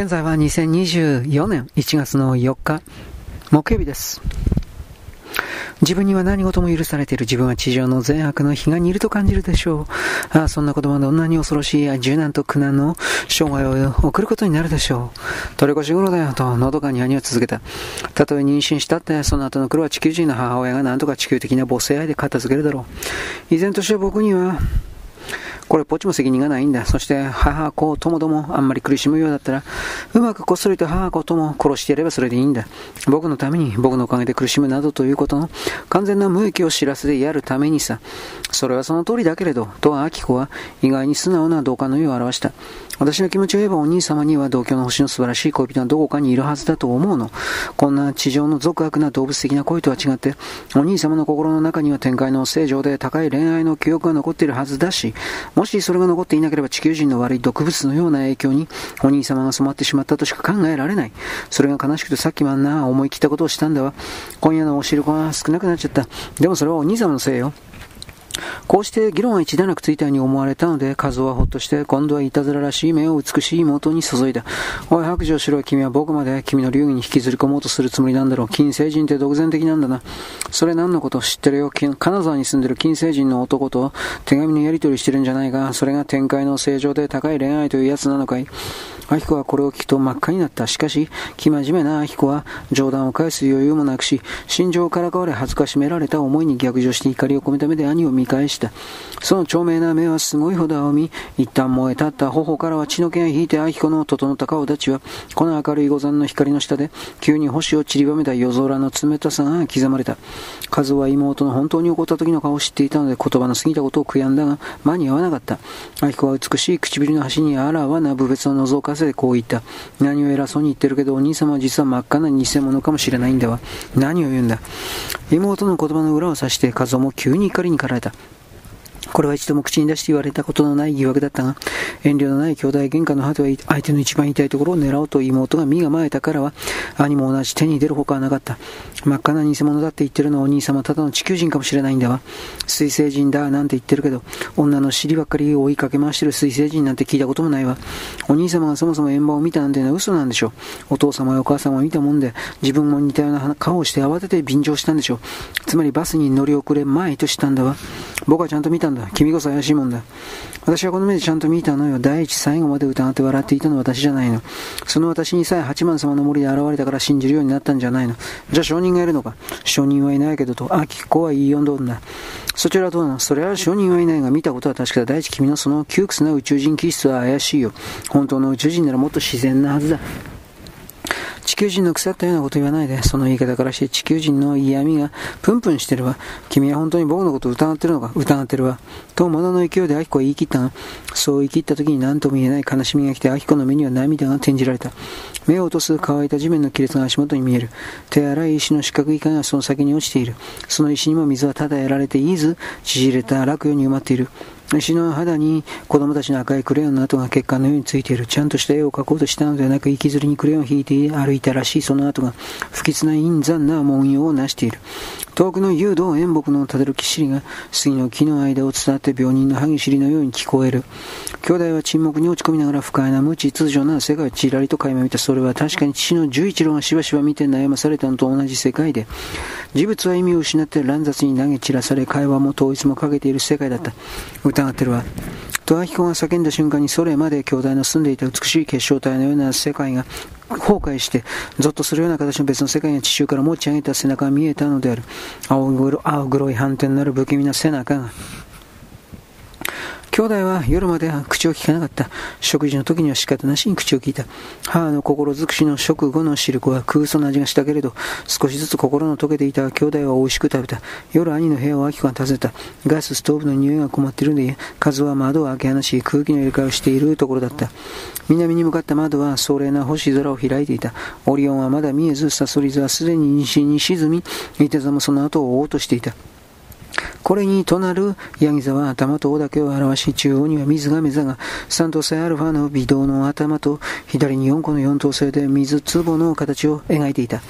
現在は2024年1月の4日、木曜日です。自分には何事も許されている自分は地上の善悪の日が似ると感じるでしょう。ああ、そんな言葉どんなに恐ろしい柔軟と苦難の生涯を送ることになるでしょう。取り越し頃だよと、のどかに兄は続けた。たとえ妊娠したって、その後の苦労は地球人の母親が何とか地球的な母性愛で片付けるだろう。依然として僕には、これ、ポっちも責任がないんだ。そして、母子ともどもあんまり苦しむようだったら、うまくこっそりと母子とも殺してやればそれでいいんだ。僕のために、僕のおかげで苦しむなどということの完全な無益を知らせてやるためにさ。それはその通りだけれど、とアキコは意外に素直な同感の意を表した。私の気持ちを言えばお兄様には同居の星の素晴らしい恋人はどこかにいるはずだと思うの。こんな地上の俗悪な動物的な恋とは違って、お兄様の心の中には展開の正常で高い恋愛の記憶が残っているはずだし、もしそれが残っていなければ地球人の悪い毒物のような影響にお兄様が染まってしまったとしか考えられない。それが悲しくてさっきもあんな思い切ったことをしたんだわ。今夜のお汁粉は少なくなっちゃった。でもそれはお兄様のせいよ。こうして議論は一段落ついたように思われたので、和夫はほっとして、今度はいたずららしい目を美しい妹に注いだ。おい、白状しろ、君は僕まで君の流儀に引きずり込もうとするつもりなんだろう。金星人って独善的なんだな。それ何のこと知ってるよ？金沢に住んでる金星人の男と手紙のやり取りしてるんじゃないか。それが展開の正常で高い恋愛というやつなのかい？アヒコはこれを聞くと真っ赤になった。しかし、生真面目なアヒコは冗談を返す余裕もなくし、心情をからかわれ恥ずかしめられた思いに逆上して怒りを込めた目で兄を見返した。その長命な目はすごいほど青み、一旦燃え立った頬からは血の気が引いてアヒコの整った顔立ちは、この明るい御山の光の下で、急に星を散りばめた夜空の冷たさが刻まれた。カズは妹の本当に起こった時の顔を知っていたので言葉の過ぎたことを悔やんだが、間に合わなかった。アヒコは美しい唇の端にあらわな部別を覗かせてこう言った。何を偉そうに言ってるけど、お兄様は実は真っ赤な偽物かもしれないんだわ。何を言うんだ。妹の言葉の裏を指して、和夫も急に怒りに駆られた。これは一度も口に出して言われたことのない疑惑だったが、遠慮のない兄弟喧嘩の果ては相手の一番痛いところを狙おうと妹が身構えたからは、兄も同じ手に出るほかはなかった。真っ赤な偽物だって言ってるのはお兄様ただの地球人かもしれないんだわ。水星人だなんて言ってるけど、女の尻ばっかり追いかけ回してる水星人なんて聞いたこともないわ。お兄様がそもそも円盤を見たなんていうのは嘘なんでしょう。お父様やお母様を見たもんで、自分も似たような顔をして慌てて便乗したんでしょう。つまりバスに乗り遅れまいとしたんだわ。僕はちゃんと見たんだ。君こそ怪しいもんだ。私はこの目でちゃんと見たのよ。第一、最後まで疑って笑っていたのは私じゃないの。その私にさえ八幡様の森で現れたから信じるようになったんじゃないの。じゃあ証人がいるのか証人はいないけどと、あ、き子は言いよどんだ。そちらはどうなの？それは証人はいないが見たことは確かだ。第一、君のその窮屈な宇宙人気質は怪しいよ。本当の宇宙人ならもっと自然なはずだ。地球人の腐ったようなこと言わないで、その言い方からして地球人の嫌味がプンプンしてるわ。君は本当に僕のことを疑ってるのか？疑ってるわ。と、物の勢いでアキコは言い切ったが、そう言い切った時に何とも言えない悲しみが来て、アキコの目には涙が転じられた。目を落とす乾いた地面の亀裂が足元に見える。手荒い石の四角い影がその先に落ちている。その石にも水はただやられていいず、縮れた落葉に埋まっている。石の肌に子供たちの赤いクレヨンの跡が血管のようについている。ちゃんとした絵を描こうとしたのではなく、息づりにクレヨンを引いて歩いたらしいその跡が、不吉な陰残な文様を成している。遠くの誘導演木の立てるきしりが、杉の木の間を伝って病人の歯ぎしりのように聞こえる。兄弟は沈黙に落ち込みながら不快な無知秩序な世界をちらりと垣間見た。それは確かに父の十一郎がしばしば見て悩まされたのと同じ世界で、事物は意味を失って乱雑に投げ散らされ、会話も統一もかけている世界だった。疑ってるわ。とアヒコが叫んだ瞬間にそれまで兄弟の住んでいた美しい結晶体のような世界が崩壊して、ゾッとするような形の別の世界が地中から持ち上げた背中が見えたのである。青黒い斑点のある不気味な背中が。兄弟は夜まで口を聞かなかった。食事の時には仕方なしに口を聞いた。母の心尽くしの食後の汁粉は空想の味がしたけれど、少しずつ心の溶けていた兄弟は美味しく食べた。夜兄の部屋を秋子が訪ねた。ガスストーブの匂いが困っているんで、数は窓を開け放し、空気の入れ替えをしているところだった。南に向かった窓は壮麗な星空を開いていた。オリオンはまだ見えず、サソリ座はすでに西に沈み、いて座もその後を追おうとしていた。これに隣るヤギ座は頭と尾だけを表し、中央には水が目座が、三等星アルファの微動の頭と、左に4個の四等星で水壺の形を描いていた。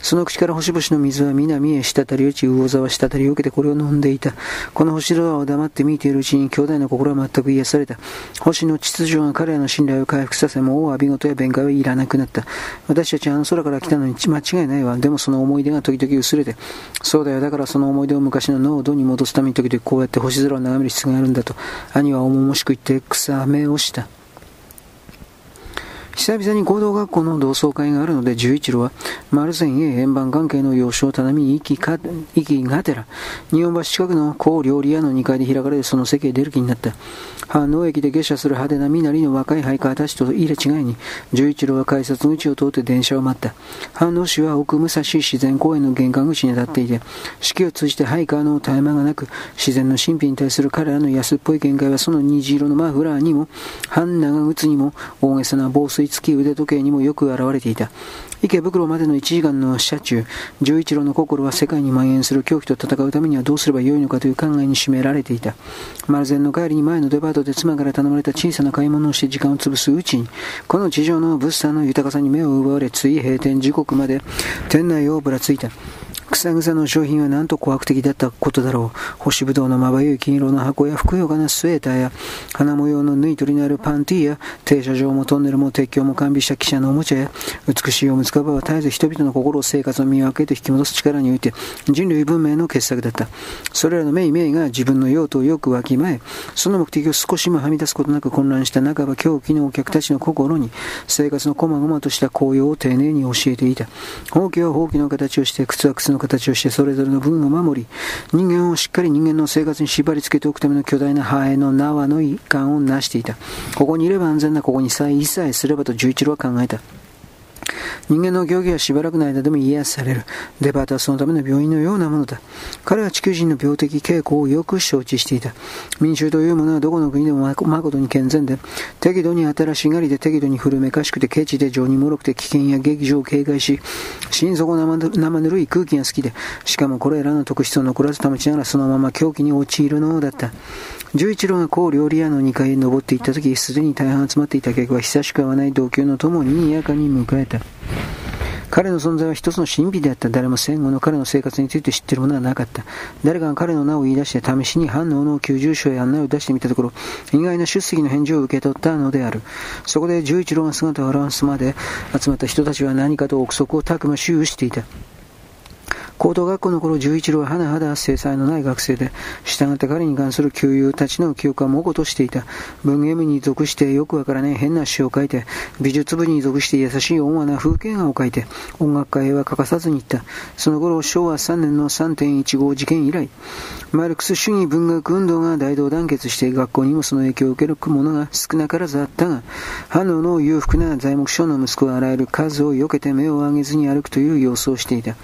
その口から星々の水は南へ滴り落ち、魚座は滴り受けてこれを飲んでいた。この星空を黙って見ているうちに兄弟の心は全く癒された。星の秩序が彼らの信頼を回復させ、もう浴び事や弁解はいらなくなった。私たちはあの空から来たのに間違いないわ。でもその思い出が時々薄れて、そうだよ。だからその思い出を昔の濃度に戻すために時々こうやって星空を眺める必要があるんだと、兄は重々しく言って草芽をした。久々に合同学校の同窓会があるので、十一郎は、丸善へ円盤関係の要所を頼みに行き、がてら、日本橋近くの高料理屋の2階で開かれるその席へ出る気になった。反応駅で下車する派手な身なりの若いハイカーたちと入れ違いに、十一郎は改札口を通って電車を待った。反応市は奥武蔵自然公園の玄関口に立っていて、四季を通じてハイカーの絶え間がなく、自然の神秘に対する彼らの安っぽい見解はその虹色のマフラーにも、半長靴にも、大げさな防水い付き腕時計にもよく現れていた。池袋までの1時間の車中、十一郎の心は世界に蔓延する狂気と戦うためにはどうすればよいのかという考えに占められていた。丸善の帰りに前のデパートで妻から頼まれた小さな買い物をして時間を潰すうちに、この地上の物産の豊かさに目を奪われ、つい閉店時刻まで店内をぶらついた。草草の商品はなんと怖く的だったことだろう。星ぶどうのまばゆい金色の箱やふくよかなスウェーターや、花模様の縫い取りのある。パンティーや、停車場もトンネルも鉄橋も完備した汽車のおもちゃや、美しいおむつかばは絶えず人々の心を生活の見分けと引き戻す力において、人類文明の傑作だった。それらの命名が自分の用途をよくわきまえ、その目的を少しもはみ出すことなく混乱した半ば狂気のお客たちの心に、生活の細々とした紅葉を丁寧に教えていた。ほうきはほうきの形をして、靴は靴の形をしてそれぞれの分を守り、人間をしっかり人間の生活に縛り付けておくための巨大なハエの縄の遺憾を成していた。ここにいれば安全な、ここにさえ一切すればと十一郎は考えた。人間の行儀はしばらくの間でも癒やされる。デパートはそのための病院のようなものだ。彼は地球人の病的傾向をよく承知していた。民衆というものはどこの国でも誠に健全で、適度に新しがりで適度に古めかしくてケチで情に脆くて危険や劇場を警戒し、心底生ぬるい空気が好きで、しかもこれらの特質を残らず保ちながらそのまま狂気に陥るのだった。十一郎が高料理屋の2階へ登っていった時、すでに大半集まっていた客は久しく会わない同級の友に賑やかに迎えた。彼の存在は一つの神秘であった。誰も戦後の彼の生活について知っているものはなかった。誰かが彼の名を言い出して試しに反応の急住所へ案内を出してみたところ、意外な出席の返事を受け取ったのである。そこで十一郎が姿を現すまで集まった人たちは何かと憶測をたくましゅうしていた。高等学校の頃、十一郎は甚だ制裁のない学生で、従って彼に関する旧友たちの記憶は模としていた。文芸部に属してよくわからない変な詩を書いて、美術部に属して優しい温和な風景画を書いて、音楽家へは欠かさずに行った。その頃、昭和3年の3.15事件以来、マルクス主義文学運動が大同団結して学校にもその影響を受ける者が少なからずあったが、反応の裕福な材木商の息子はあらゆる数を避けて目を上げずに歩くという様子をしていた。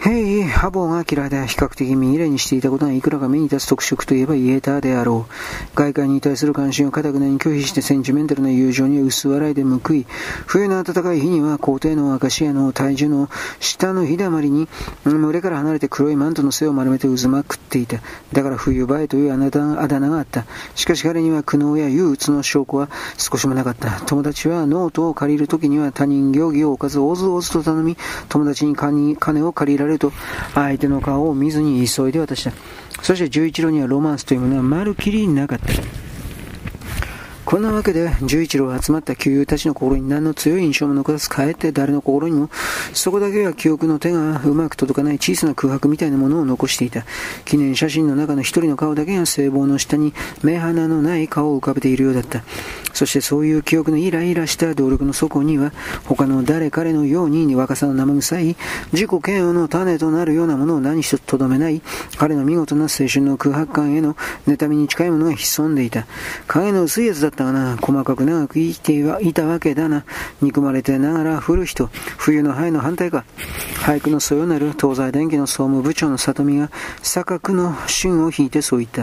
弊衣破帽が嫌いで比較的身ぎれいにしていたことがいくらか目に立つ特色といえば言えたであろう。外界に対する関心を頑なに拒否してセンチメンタルな友情に薄笑いで報い、冬の暖かい日には校庭のアカシアの大樹の下の日だまりに、群れから離れて黒いマントの背を丸めてうずくまっていた。だから冬蠅というあだ名があった。しかし彼には苦悩や憂鬱の証拠は少しもなかった。友達はノートを借りるときには他人行儀を置かずおずおずと頼み、友達に金を借りられると相手の顔を見ずに急いで渡した。そして11郎にはロマンスというものはまるきりなかった。こんなわけで、十一郎集まった旧友たちの心に何の強い印象も残さず、かえって誰の心にも、そこだけは記憶の手がうまく届かない小さな空白みたいなものを残していた。記念写真の中の一人の顔だけが聖望の下に目鼻のない顔を浮かべているようだった。そしてそういう記憶のイライラした動力の底には、他の誰彼のように若さの生臭い、自己嫌悪の種となるようなものを何一つとどめない、彼の見事な青春の空白感への妬みに近いものが潜んでいた。影の薄いやつだったったな、細かく長く生きていたわけだな。憎まれてながら降る人、冬の灰の反対か。俳句のそよなる東西電機の総務部長の里見が、錯覚の旬を引いてそう言った。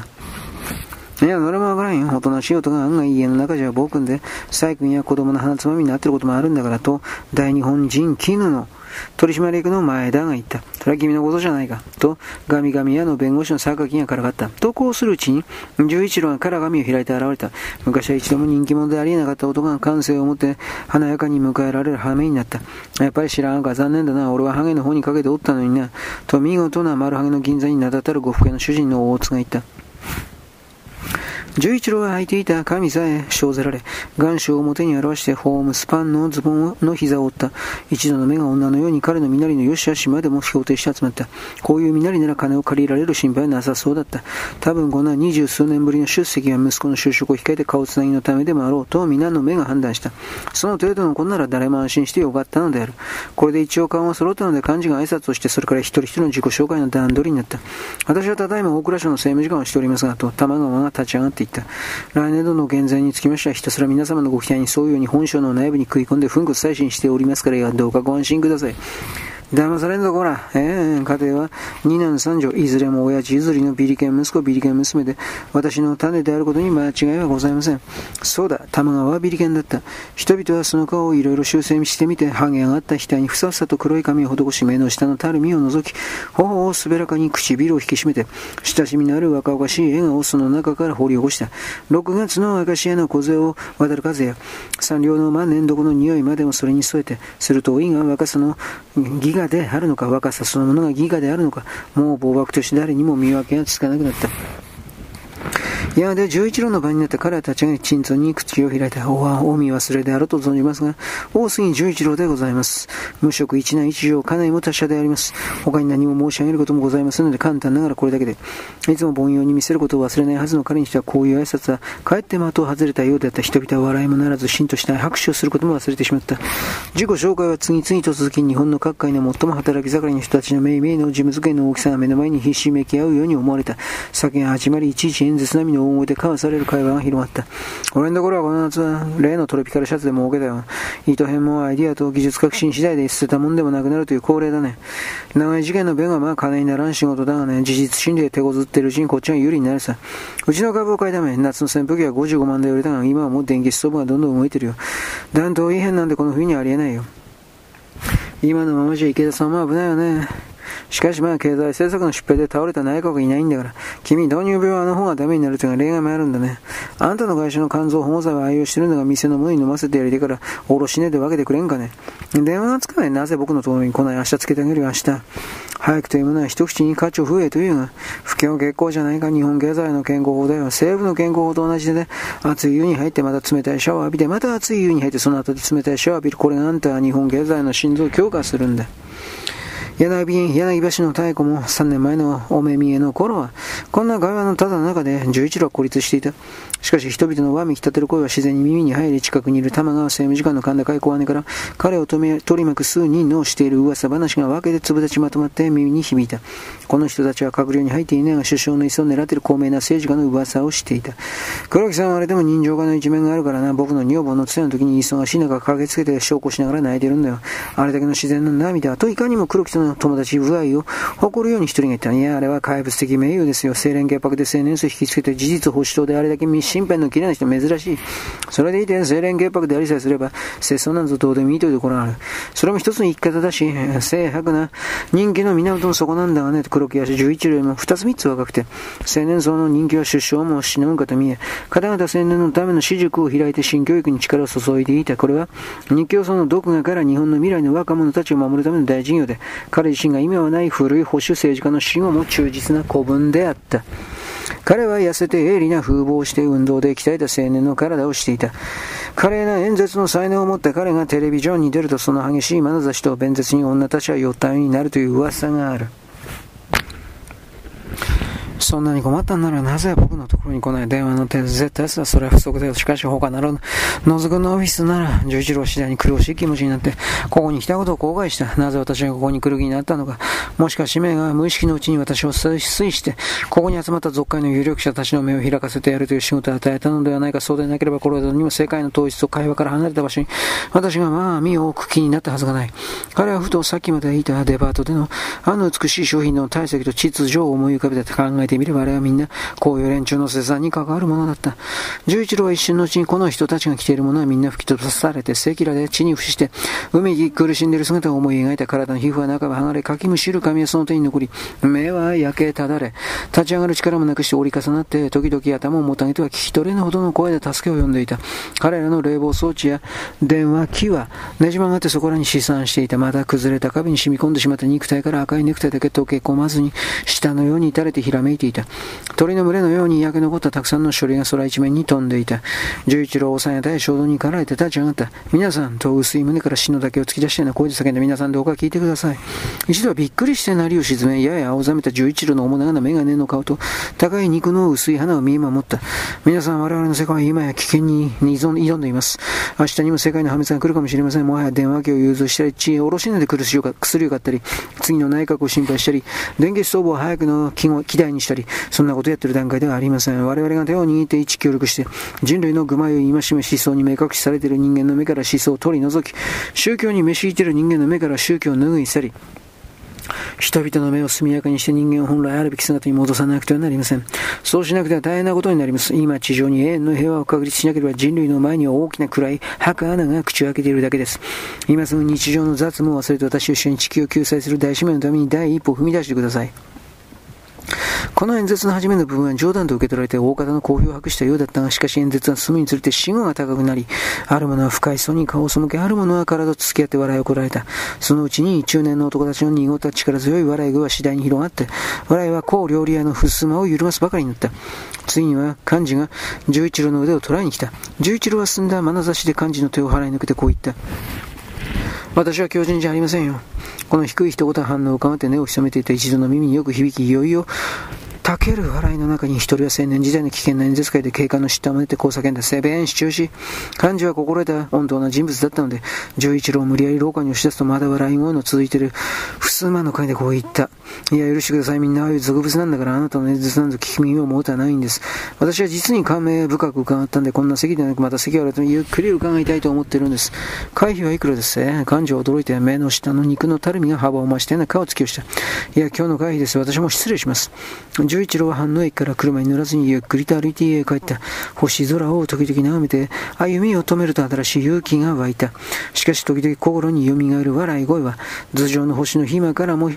いや、それもわからんよ。おとなしい音が案外家の中じゃ暴君で、細君や子供の鼻つまみになってることもあるんだからと、大日本人絹の取締役の前田が言った。それは君のことじゃないか。と、ガミガミ屋の弁護士の榊がからかった。とこうするうちに、十一郎がから紙を開いて現れた。昔は一度も人気者でありえなかった男が感性を持って華やかに迎えられる羽目になった。やっぱり知らんか残念だな。俺はハゲの方にかけておったのにな。と見事な丸ハゲの銀座に名だたる呉服屋の主人の大津が言った。十一郎が履いていた髪さえ生ぜられ、願書を表に表してホームスパンのズボンの膝を折った。一度の目が女のように彼の身なりの良し悪しまでも標定して集まった。こういう身なりなら金を借りられる心配はなさそうだった。多分こんな二十数年ぶりの出席は息子の就職を控えて顔つなぎのためでもあろうと皆の目が判断した。その程度の子なら誰も安心してよかったのである。これで一応顔が揃ったので幹事が挨拶をしてそれから一人一人の自己紹介の段取りになった。私はただいま大蔵省の政務次官をしておりますが、と玉川が立ち上がっていった。来年度の減税につきましては、ひたすら皆様のご期待に沿うように本省の内部に食い込んで奮骨採信しておりますから、どうかご安心ください。騙されんぞこら。ええー、家庭は二男三女、いずれも親父譲りのビリケン息子、ビリケン娘で、私の種であることに間違いはございません。そうだ、玉川はビリケンだった。人々はその顔をいろいろ修正してみて、ハゲ上がった額にふさふさと黒い髪を施し、目の下のたるみを覗き、頬を滑らかに唇を引き締めて、親しみのある若々しい笑顔をその中から掘り起こした。6月の明石屋の小勢を渡る風や、三両の万年床の匂いまでもそれに添えて、すると老いが若さのギガであるのか、若さそのものがギガであるのか、もう暴漠として誰にも見分けがつかなくなった。やがて十一郎の場になって彼は立ち上がり、鎮痛に口を開いた。おは、お見忘れであると存じますが、大杉十一郎でございます。無職一男一女、家内も達者であります。他に何も申し上げることもございませんので、簡単ながらこれだけで。いつも凡庸に見せることを忘れないはずの彼にしては、こういう挨拶は、かえって的を外れたようであった人々は笑いもならず、しんとした拍手をすることも忘れてしまった。自己紹介は次々と続き、日本の各界の最も働き盛りの人たちの命名の事務机の大きさが目の前にひしめき合うように思われた。酒が始まり、いちいち演説並みの大声で交わされる会話が広がった。俺のところはこの夏例のトロピカルシャツでも儲けたよ。糸編もアイディアと技術革新次第で捨てたもんでもなくなるという恒例だね。長い事件の弁はまあ金にならん仕事だがね、事実心理で手こずってるうちにこっちが有利になるさ。うちの株を買いため、夏の扇風機は55万で売れたが、今はもう電気ストーブがどんどん動いてるよ。暖冬異変なんてこの冬にはありえないよ。今のままじゃ池田さんも危ないよね。しかしまあ経済政策の失敗で倒れた内閣がいないんだから、君導入病はあの方がダメになるというのが例外もあるんだね。あんたの会社の肝臓保護剤を愛用してるのが店のものに飲ませてやりてから、おろしねで分けてくれんかね。電話がつかない。なぜ僕のところに来ない明日つけてあげるよ、明日。早くというものは一口に価値を増えというが、不況結構じゃないか、日本経済の健康法だよ。政府の健康法と同じでね、熱い湯に入ってまた冷たいシャワー浴びて、また熱い湯に入ってその後で冷たいシャワー浴びる。これがあんたは日本経済の心臓を強化するんだ。柳柳橋の太鼓も3年前のお目見えの頃は、こんな会話のただの中で十一郎は孤立していた。しかし人々のわめき立てる声は自然に耳に入り、近くにいる玉川政務次官の神田海小姉から彼を取り巻く数人のしている噂話が分けて粒立ちまとまって耳に響いた。この人たちは閣僚に入っていないが首相の椅子を狙っている高名な政治家の噂をしていた。黒木さんはあれでも人情家の一面があるからな、僕の女房の通夜の時に忙しい中駆けつけて証拠しながら泣いてるんだよ。あれだけの自然の涙といかにも黒木との友達不愛を誇るように一人が言った。いや、あれは怪物的名誉ですよ。清廉潔白で青年層引きつけて事実保守党であれだけ密身辺の綺麗な人珍しい。それでいて、清廉潔白でありさえすれば、世相なんぞどうでもいいというところがある。それも一つの生き方だし、清白な人気の源の底なんだがね、黒木足11よりも二つ三つ若くて、青年層の人気は出生も死ぬんかと見え、方々青年のための私塾を開いて新教育に力を注いでいた。これは、日教層の独画から日本の未来の若者たちを守るための大事業で、彼自身が意味はない古い保守政治家の死後も忠実な古文であった。彼は痩せて鋭利な風貌をして運動で鍛えた青年の体をしていた。華麗な演説の才能を持った彼がテレビジョンに出るとその激しい眼差しと弁舌に女たちは寄ったようになるという噂がある。そんなに困ったんならなぜ僕のところに来ない電話の手絶対さ、それは不足だよ。しかし他ならぬ。野津君のオフィスなら、十一郎次第に苦しい気持ちになって、ここに来たことを後悔した。なぜ私がここに来る気になったのか。もしか使命が無意識のうちに私を推移して、ここに集まった族会の有力者たちの目を開かせてやるという仕事を与えたのではないか。そうでなければこれにも世界の統一と会話から離れた場所に、私がまあ身を置く気になったはずがない。彼はふとさっきまで言ったデパートでの、あの美しい商品の体積と秩序を思い浮かべて考えててみればあれはみんな、こういう連中の生産に関わるものだった。十一郎は一瞬のうちにこの人たちが着ているものはみんな吹き飛ばされて、赤裸で地に伏して、海に苦しんでいる姿を思い描いた体の皮膚は中は剥がれ、かきむしる髪はその手に残り、目は焼けただれ、立ち上がる力もなくして折り重なって、時々頭をもたげては聞き取れぬほどの声で助けを呼んでいた。彼らの冷房装置や電話機はねじ曲がってそこらに試算していた。また崩れた壁に染み込んでしまった肉体から赤いネクタイだけ溶け込まずに、下のように垂れてひらめいていた。鳥の群れのように焼け残ったたくさんの処理が空一面に飛んでいた。十一郎をさんや大衝動に駆られて立ち上がった。皆さん、と薄い胸から死の竹を突き出したような声で叫んで皆さんどうか聞いてください。一度はびっくりして鳴りを沈め、やや青ざめた十一郎の面長な眼鏡の顔と、高い肉の薄い花を見守った。皆さん、我々の世界は今や危険に挑んでいます。明日にも世界の破滅が来るかもしれません。もはや電話機を融通したり、知恵を下ろしないで薬を買ったり、次の内閣を心配したり、電気ストーブを早くの機代にしたり、そんなことやってる段階ではありません。我々が手を握って一致協力して、人類の愚昧を戒め思想に目隠しされている人間の目から思想を取り除き、宗教に召し入っている人間の目から宗教を拭い去り、人々の目を速やかにして人間を本来あるべき姿に戻さなくてはなりません。そうしなくては大変なことになります。今、地上に永遠の平和を確立しなければ人類の前には大きな暗い白穴が口を開けているだけです。今すぐ日常の雑務を忘れて私と一緒に地球を救済する大使命のために第一歩を踏み出してください。この演説の初めの部分は冗談と受け取られて大方の好評を博したようだったが、しかし演説は進むにつれて死後が高くなり、ある者は深い層に顔を背け、ある者は体と付き合って笑いをこられた。そのうちに中年の男たちの濁った力強い笑い声は次第に広がって、笑いは高料理屋の襖を緩ますばかりになった。次には幹事が十一郎の腕を捉えに来た。十一郎は進んだ眼差しで幹事の手を払い抜けてこう言った。私は狂人じゃありませんよ。この低い一言反応を伺って根を潜めていた一度の耳によく響き、いよいよたける笑いの中に一人は青年時代の危険な演説会で警官の嫉妬を招いてこう叫んだ。セベン、主張し、幹事は心得た温当な人物だったので、十一郎を無理やり廊下に押し出すとまだ笑い声の続いている、襖の会でこう言った。いや、許してください。みんなああいう俗物なんだから、あなたの演説なんぞ聞き耳を持たないんです。私は実に感銘深く伺ったんで、こんな席ではなく、また席を改めゆっくり伺いたいと思ってるんです。会費はいくらです？幹事は驚いて、目の下の肉のたるみが幅を増したような顔つきをした。いや、今日の会費です。私も失礼します。十一郎は反応駅から車に乗らずにゆっくりと歩いて家へ帰った。星空を時々眺めて、歩みを止めると新しい勇気が湧いた。しかし時々心に蘇る笑い声は、頭上の星の暇からも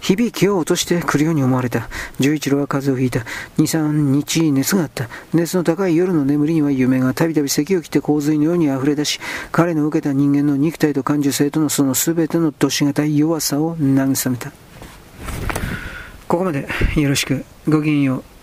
響きを落としてくるように思われた。十一郎は風邪をひいた。二、三日熱があった。熱の高い夜の眠りには夢がたびたび咳を切って洪水のように溢れ出し、彼の受けた人間の肉体と感受性とのその全てのどしがたい弱さを慰めた。ここまでよろしく。ごきげんよう。